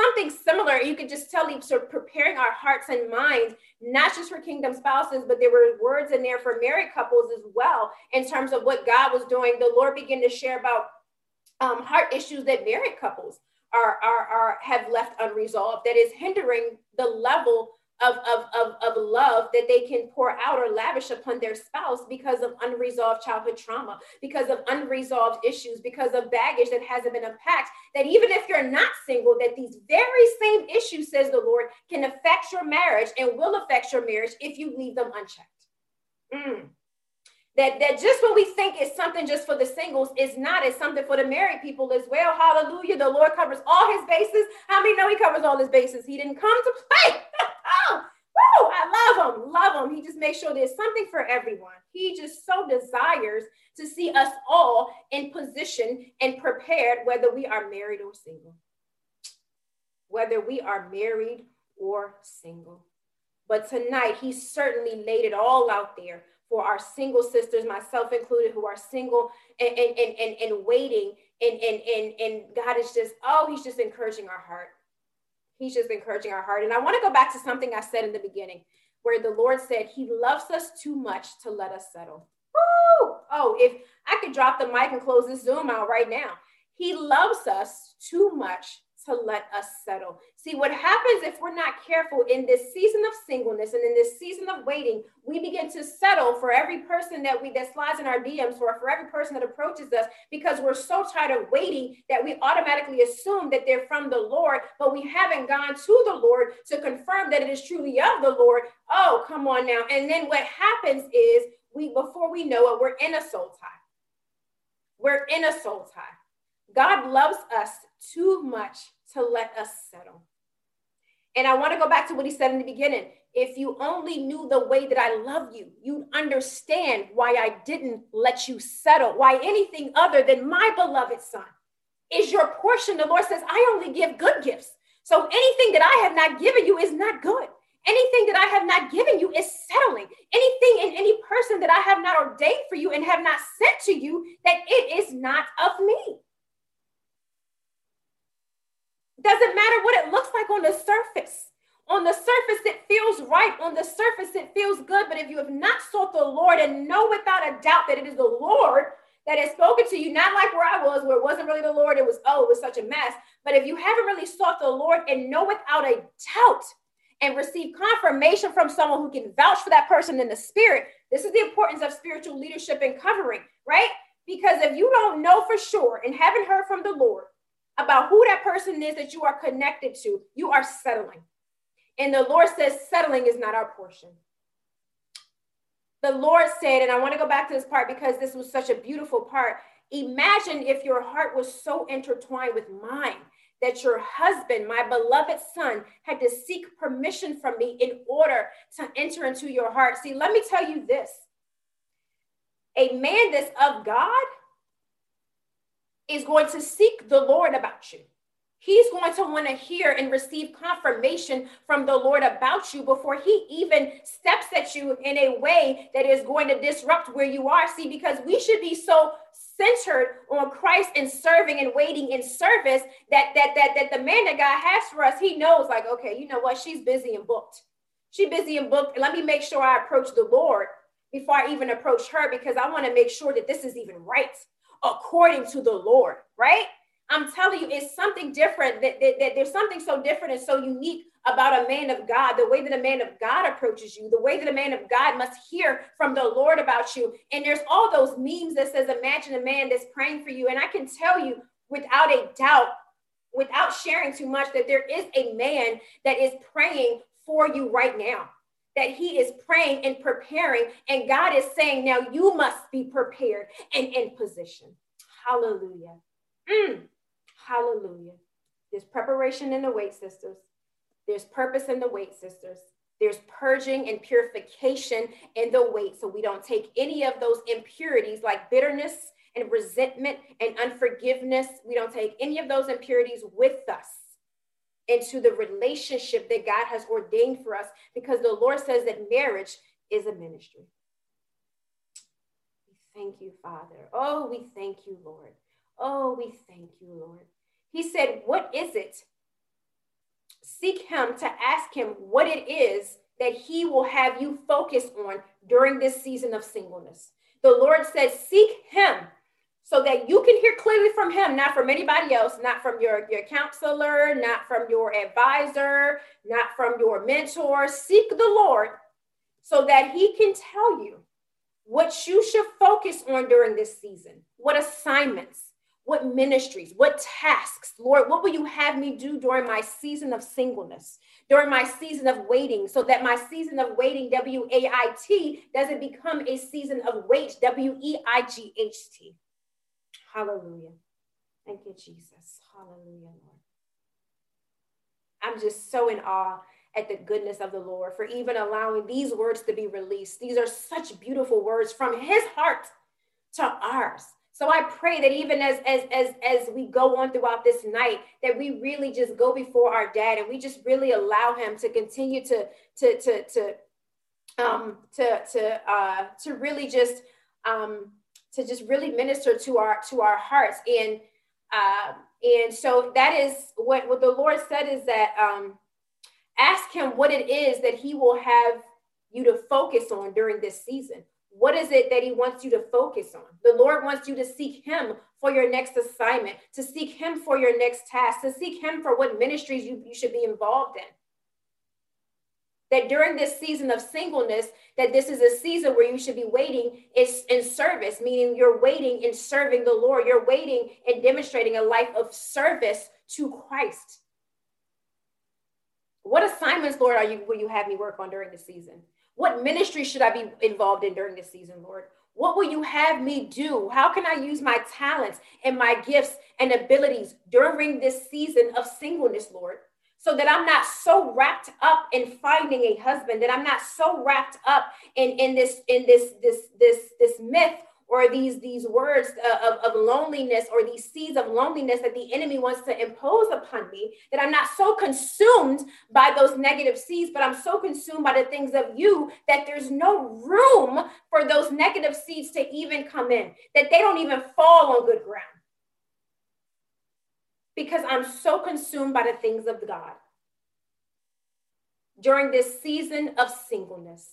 something similar. You could just tell He's sort of preparing our hearts and minds, not just for kingdom spouses, but there were words in there for married couples as well, in terms of what God was doing. The Lord began to share about um, heart issues that married couples are, are, are have left unresolved that is hindering the level of, of, of, of love that they can pour out or lavish upon their spouse because of unresolved childhood trauma, because of unresolved issues, because of baggage that hasn't been unpacked. That even if you're not single, that these very same issues, says the Lord, can affect your marriage and will affect your marriage if you leave them unchecked. Mm. That that just what we think is something just for the singles is not. It's something for the married people as well. Hallelujah. The lord covers all his bases. How many know he covers all his bases? He didn't come to play woo, i love him love him he just makes sure there's something for everyone he just so desires to see us all in position and prepared whether we are married or single whether we are married or single but tonight he certainly laid it all out there for our single sisters, myself included, who are single and, and, and, and, and waiting. And, and, and, and God is just, oh, he's just encouraging our heart. He's just encouraging our heart. And I want to go back to something I said in the beginning, where the Lord said he loves us too much to let us settle. Woo! Oh, if I could drop the mic and close this Zoom out right now. He loves us too much to let us settle. See, what happens if we're not careful in this season of singleness and in this season of waiting, we begin to settle for every person that we that slides in our DMs or for every person that approaches us because we're so tired of waiting that we automatically assume that they're from the Lord, but we haven't gone to the Lord to confirm that it is truly of the Lord. Oh, come on now. And then what happens is we before we know it, we're in a soul tie. We're in a soul tie. God loves us too much to let us settle. And I want to go back to what he said in the beginning. If you only knew the way that I love you, you'd understand why I didn't let you settle, why anything other than my beloved son is your portion. The Lord says, I only give good gifts. So anything that I have not given you is not good. Anything that I have not given you is settling. Anything and any person that I have not ordained for you and have not sent to you, that it is not of me. Doesn't matter what it looks like on the surface. On the surface, it feels right. On the surface, it feels good. But if you have not sought the Lord and know without a doubt that it is the Lord that has spoken to you, not like where I was, where it wasn't really the Lord, it was, oh, it was such a mess. But if you haven't really sought the Lord and know without a doubt and receive confirmation from someone who can vouch for that person in the spirit, this is the importance of spiritual leadership and covering, right? Because if you don't know for sure and haven't heard from the Lord, about who that person is that you are connected to, you are settling. And the Lord says settling is not our portion. The Lord said, and I want to go back to this part because this was such a beautiful part. Imagine if your heart was so intertwined with mine that your husband, my beloved son, had to seek permission from me in order to enter into your heart. See, let me tell you this a man that's of God is going to seek the Lord about you. He's going to want to hear and receive confirmation from the Lord about you before he even steps at you in a way that is going to disrupt where you are. See, because we should be so centered on Christ and serving and waiting in service that that that that the man that God has for us, he knows like, okay, you know what? She's busy and booked. She's busy and booked. Let me make sure I approach the Lord before I even approach her because I want to make sure that this is even right according to the Lord, right? I'm telling you, it's something different. That, that, that, there's something so different and so unique about a man of God, the way that a man of God approaches you, the way that a man of God must hear from the Lord about you. And there's all those memes that says, imagine a man that's praying for you. And I can tell you without a doubt, without sharing too much, that there is a man that is praying for you right now that he is praying and preparing. And God is saying, now you must be prepared and in position. Hallelujah. Mm, hallelujah. There's preparation in the wait, sisters. There's purpose in the wait, sisters. There's purging and purification in the wait. So we don't take any of those impurities like bitterness and resentment and unforgiveness. We don't take any of those impurities with us into the relationship that God has ordained for us because the Lord says that marriage is a ministry. We thank you, Father. Oh, we thank you, Lord. Oh, we thank you, Lord. He said, What is it? Seek him to ask him what it is that he will have you focus on during this season of singleness. The Lord says, Seek him so that you can hear clearly from him, not from anybody else, not from your, your counselor, not from your advisor, not from your mentor. Seek the Lord so that he can tell you what you should focus on during this season, what assignments, what ministries, what tasks, Lord, what will you have me do during my season of singleness, during my season of waiting, so that my season of waiting, W A I T, doesn't become a season of wait, W E I G H T. Hallelujah. Thank you, Jesus. Hallelujah, Lord. I'm just so in awe at the goodness of the Lord for even allowing these words to be released. These are such beautiful words from his heart to ours. So I pray that even as as as as we go on throughout this night, that we really just go before our dad and we just really allow him to continue to to to to um to to uh to really just um to just really minister to our to our hearts. And uh, and so that is what what the lord said is that um ask him what it is that he will have you to focus on during this season. What is it that he wants you to focus on? The lord wants you to seek him for your next assignment to seek him for your next task to seek him for what ministries you, you should be involved in that during this season of singleness that this is a season where you should be waiting is in service meaning you're waiting in serving the lord you're waiting and demonstrating a life of service to christ what assignments lord are you will you have me work on during the season what ministry should i be involved in during this season lord what will you have me do? How can I use my talents and my gifts and abilities during this season of singleness, Lord? So that I'm not so wrapped up in finding a husband, that I'm not so wrapped up in, in this, in this, this, this, this myth or these, these words uh, of, of loneliness or these seeds of loneliness that the enemy wants to impose upon me, that I'm not so consumed by those negative seeds, but I'm so consumed by the things of you that there's no room for those negative seeds to even come in, that they don't even fall on good ground because I'm so consumed by the things of God during this season of singleness.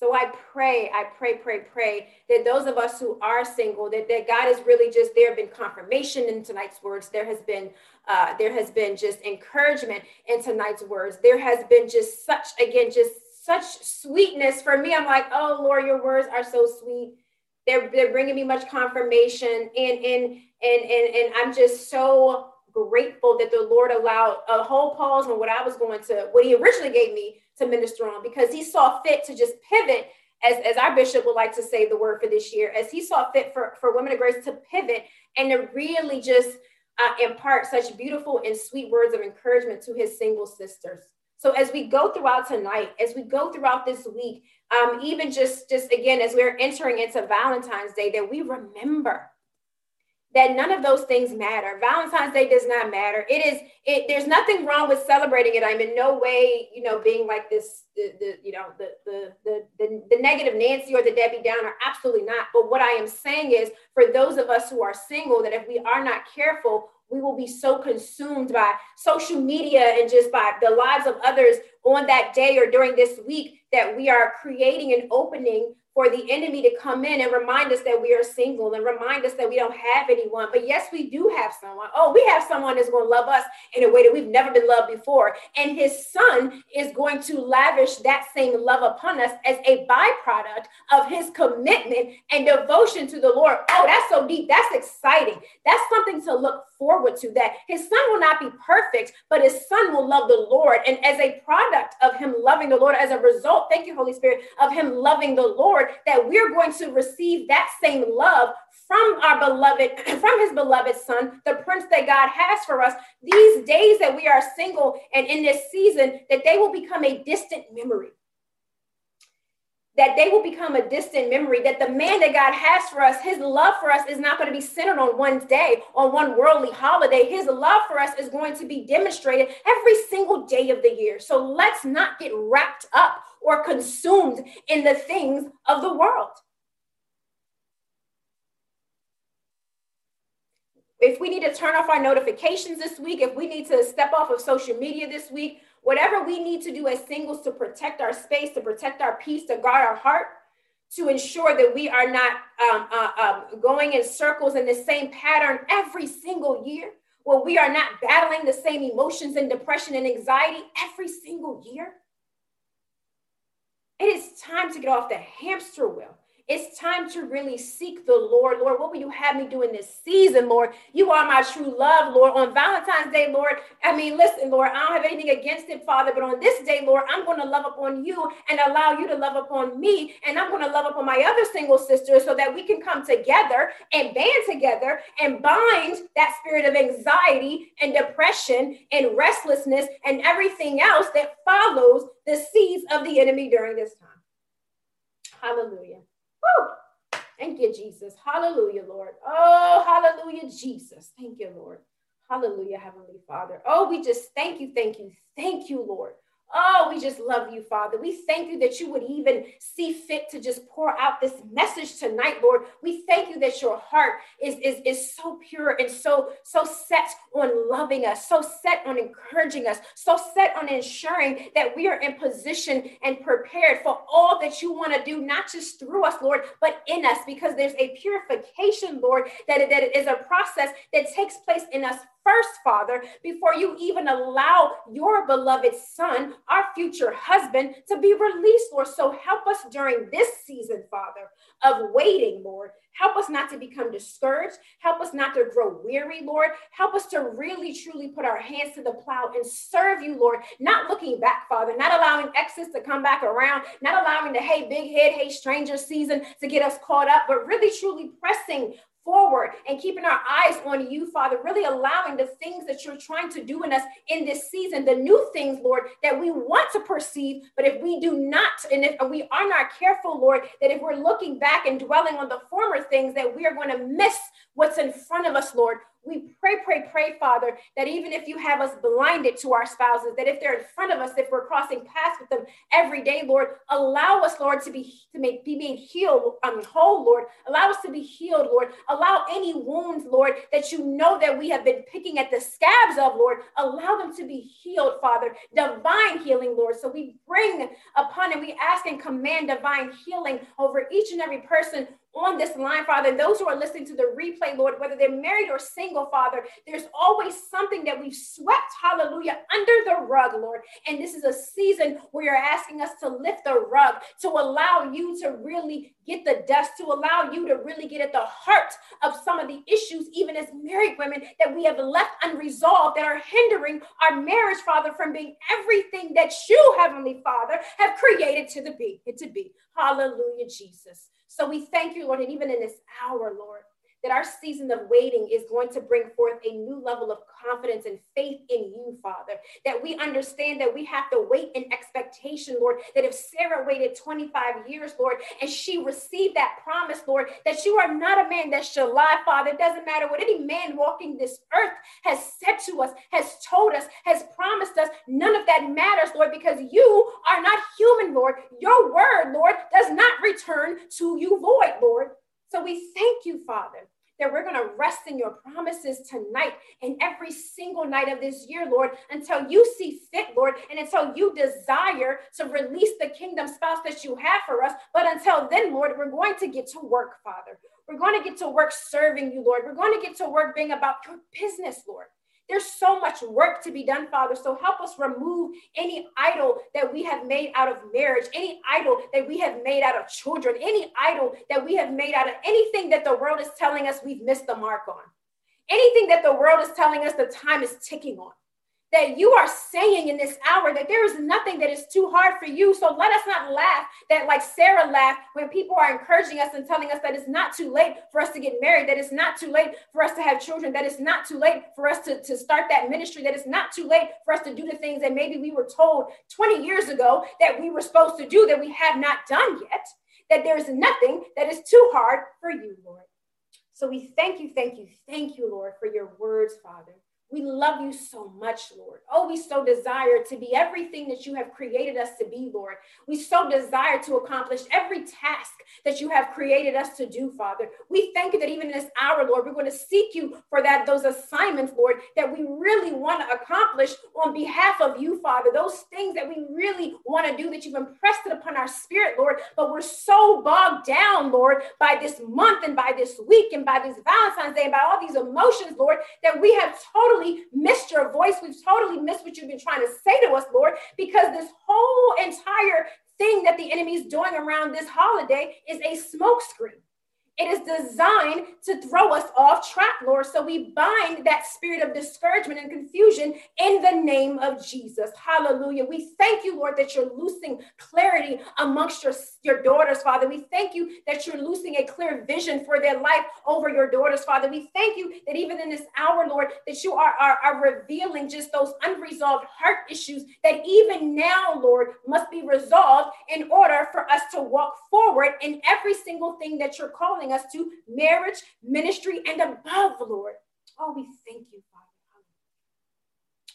So I pray, I pray, pray, pray that those of us who are single, that, that God is really just there have been confirmation in tonight's words. There has been uh, there has been just encouragement in tonight's words. There has been just such again, just such sweetness for me. I'm like, oh Lord, your words are so sweet. They're, they're bringing me much confirmation and and and and, and I'm just so grateful that the Lord allowed a whole pause on what I was going to what He originally gave me to minister on because He saw fit to just pivot. As, as our bishop would like to say the word for this year, as he saw fit for, for women of grace to pivot and to really just uh, impart such beautiful and sweet words of encouragement to his single sisters. So as we go throughout tonight, as we go throughout this week, um, even just just again as we're entering into Valentine's Day, that we remember that none of those things matter. Valentine's Day does not matter. It is it there's nothing wrong with celebrating it. I'm in no way, you know, being like this the, the you know the, the the the the negative Nancy or the Debbie Downer. Absolutely not. But what I am saying is for those of us who are single, that if we are not careful, we will be so consumed by social media and just by the lives of others on that day or during this week that we are creating an opening for the enemy to come in and remind us that we are single and remind us that we don't have anyone. But yes, we do have someone. Oh, we have someone that's going to love us in a way that we've never been loved before. And his son is going to lavish that same love upon us as a byproduct of his commitment and devotion to the Lord. Oh, that's so deep. That's exciting. That's something to look forward to that his son will not be perfect, but his son will love the Lord. And as a product of him loving the Lord, as a result, thank you, Holy Spirit, of him loving the Lord, That we're going to receive that same love from our beloved, from his beloved son, the prince that God has for us, these days that we are single and in this season, that they will become a distant memory that they will become a distant memory, that the man that God has for us, his love for us is not going to be centered on one day, on one worldly holiday. His love for us is going to be demonstrated every single day of the year. So let's not get wrapped up or consumed in the things of the world. If we need to turn off our notifications this week, if we need to step off of social media this week, whatever we need to do as singles to protect our space, to protect our peace, to guard our heart, to ensure that we are not um, uh, um, going in circles in the same pattern every single year, where we are not battling the same emotions and depression and anxiety every single year. It is time to get off the hamster wheel it's time to really seek the Lord. Lord, what will you have me do in this season, Lord? You are my true love, Lord. On Valentine's Day, Lord, I mean, listen, Lord, I don't have anything against it, Father, but on this day, Lord, I'm going to love upon you and allow you to love upon me. And I'm going to love upon my other single sisters so that we can come together and band together and bind that spirit of anxiety and depression and restlessness and everything else that follows the seeds of the enemy during this time. Hallelujah. Woo! Thank you, Jesus. Hallelujah, Lord. Oh, hallelujah, Jesus. Thank you, Lord. Hallelujah, Heavenly Father. Oh, we just thank you, thank you, thank you, Lord. Oh, we just love you, Father. We thank you that you would even see fit to just pour out this message tonight, Lord. We thank you that your heart is, is, is so pure and so, so set on loving us, so set on encouraging us, so set on ensuring that we are in position and prepared for all that you want to do, not just through us, Lord, but in us, because there's a purification, Lord, that, that it is a process that takes place in us first, Father, before you even allow your beloved Son, our future husband, to be released, Lord. So help us during this season, Father, of waiting, Lord. Help us not to become discouraged. Help us not to grow weary, Lord. Help us to really, truly put our hands to the plow and serve you, Lord. Not looking back, Father, not allowing exes to come back around, not allowing the hey, big head, hey, stranger season to get us caught up, but really, truly pressing forward and keeping our eyes on you, Father, really allowing the things that you're trying to do in us in this season, the new things, Lord, that we want to perceive. But if we do not, and if we are not careful, Lord, that if we're looking back and dwelling on the former things, that we are going to miss what's in front of us, Lord. We pray, pray, pray, Father, that even if you have us blinded to our spouses, that if they're in front of us, if we're crossing paths with them every day, Lord, allow us, Lord, to be to make be being healed, um, whole, Lord. Allow us to be healed, Lord. Allow any wounds, Lord, that you know that we have been picking at the scabs of, Lord. Allow them to be healed, Father. Divine healing, Lord. So we bring upon and we ask and command divine healing over each and every person on this line, Father, those who are listening to the replay, Lord, whether they're married or single, Father, there's always something that we've swept, hallelujah, under the rug, Lord. And this is a season where you're asking us to lift the rug, to allow you to really get the dust, to allow you to really get at the heart of some of the issues, even as married women, that we have left unresolved that are hindering our marriage, Father, from being everything that you, Heavenly Father, have created to the be, it to be. Hallelujah, Jesus. So we thank you, Lord, and even in this hour, Lord, that our season of waiting is going to bring forth a new level of confidence and faith in you, Father. That we understand that we have to wait in expectation, Lord. That if Sarah waited 25 years, Lord, and she received that promise, Lord, that you are not a man that shall lie, Father. It doesn't matter what any man walking this earth has said to us, has told us, has promised us. None of that matters, Lord, because you are not human, Lord. Your word, Lord, does not return to you void, Lord. So we thank you, Father, that we're going to rest in your promises tonight and every single night of this year, Lord, until you see fit, Lord, and until you desire to release the kingdom spouse that you have for us. But until then, Lord, we're going to get to work, Father. We're going to get to work serving you, Lord. We're going to get to work being about your business, Lord. There's so much work to be done, Father. So help us remove any idol that we have made out of marriage, any idol that we have made out of children, any idol that we have made out of anything that the world is telling us we've missed the mark on, anything that the world is telling us the time is ticking on that you are saying in this hour that there is nothing that is too hard for you. So let us not laugh that, like Sarah laughed, when people are encouraging us and telling us that it's not too late for us to get married, that it's not too late for us to have children, that it's not too late for us to, to start that ministry, that it's not too late for us to do the things that maybe we were told 20 years ago that we were supposed to do that we have not done yet, that there is nothing that is too hard for you, Lord. So we thank you, thank you, thank you, Lord, for your words, Father. We love you so much, Lord. Oh, we so desire to be everything that you have created us to be, Lord. We so desire to accomplish every task that you have created us to do, Father. We thank you that even in this hour, Lord, we're going to seek you for that, those assignments, Lord, that we really want to accomplish on behalf of you, Father. Those things that we really want to do that you've impressed it upon our spirit, Lord. But we're so bogged down, Lord, by this month and by this week and by this Valentine's Day and by all these emotions, Lord, that we have totally missed your voice. We've totally missed what you've been trying to say to us, Lord, because this whole entire thing that the enemy's doing around this holiday is a smokescreen. It is designed to throw us off track, Lord. So we bind that spirit of discouragement and confusion in the name of Jesus. Hallelujah. We thank you, Lord, that you're loosing clarity amongst your, your daughters, Father. We thank you that you're loosing a clear vision for their life over your daughters, Father. We thank you that even in this hour, Lord, that you are, are, are revealing just those unresolved heart issues that even now, Lord, must be resolved in order for us to walk forward in every single thing that you're calling calling us to marriage, ministry, and above, the Lord. Oh, we thank you, Father.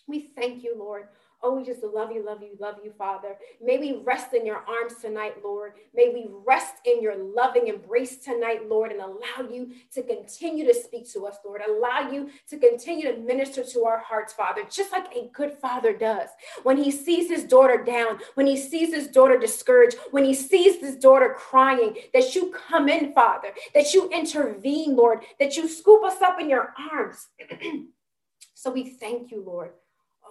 We thank you, Lord. Oh, we just love you, love you, love you, Father. May we rest in your arms tonight, Lord. May we rest in your loving embrace tonight, Lord, and allow you to continue to speak to us, Lord. Allow you to continue to minister to our hearts, Father, just like a good father does. When he sees his daughter down, when he sees his daughter discouraged, when he sees his daughter crying, that you come in, Father, that you intervene, Lord, that you scoop us up in your arms. so we thank you, Lord.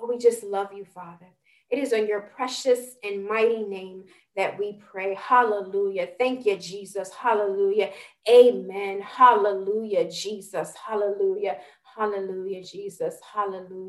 Oh, we just love you, Father. It is on your precious and mighty name that we pray. Hallelujah. Thank you, Jesus. Hallelujah. Amen. Hallelujah, Jesus. Hallelujah. Hallelujah, Jesus. Hallelujah.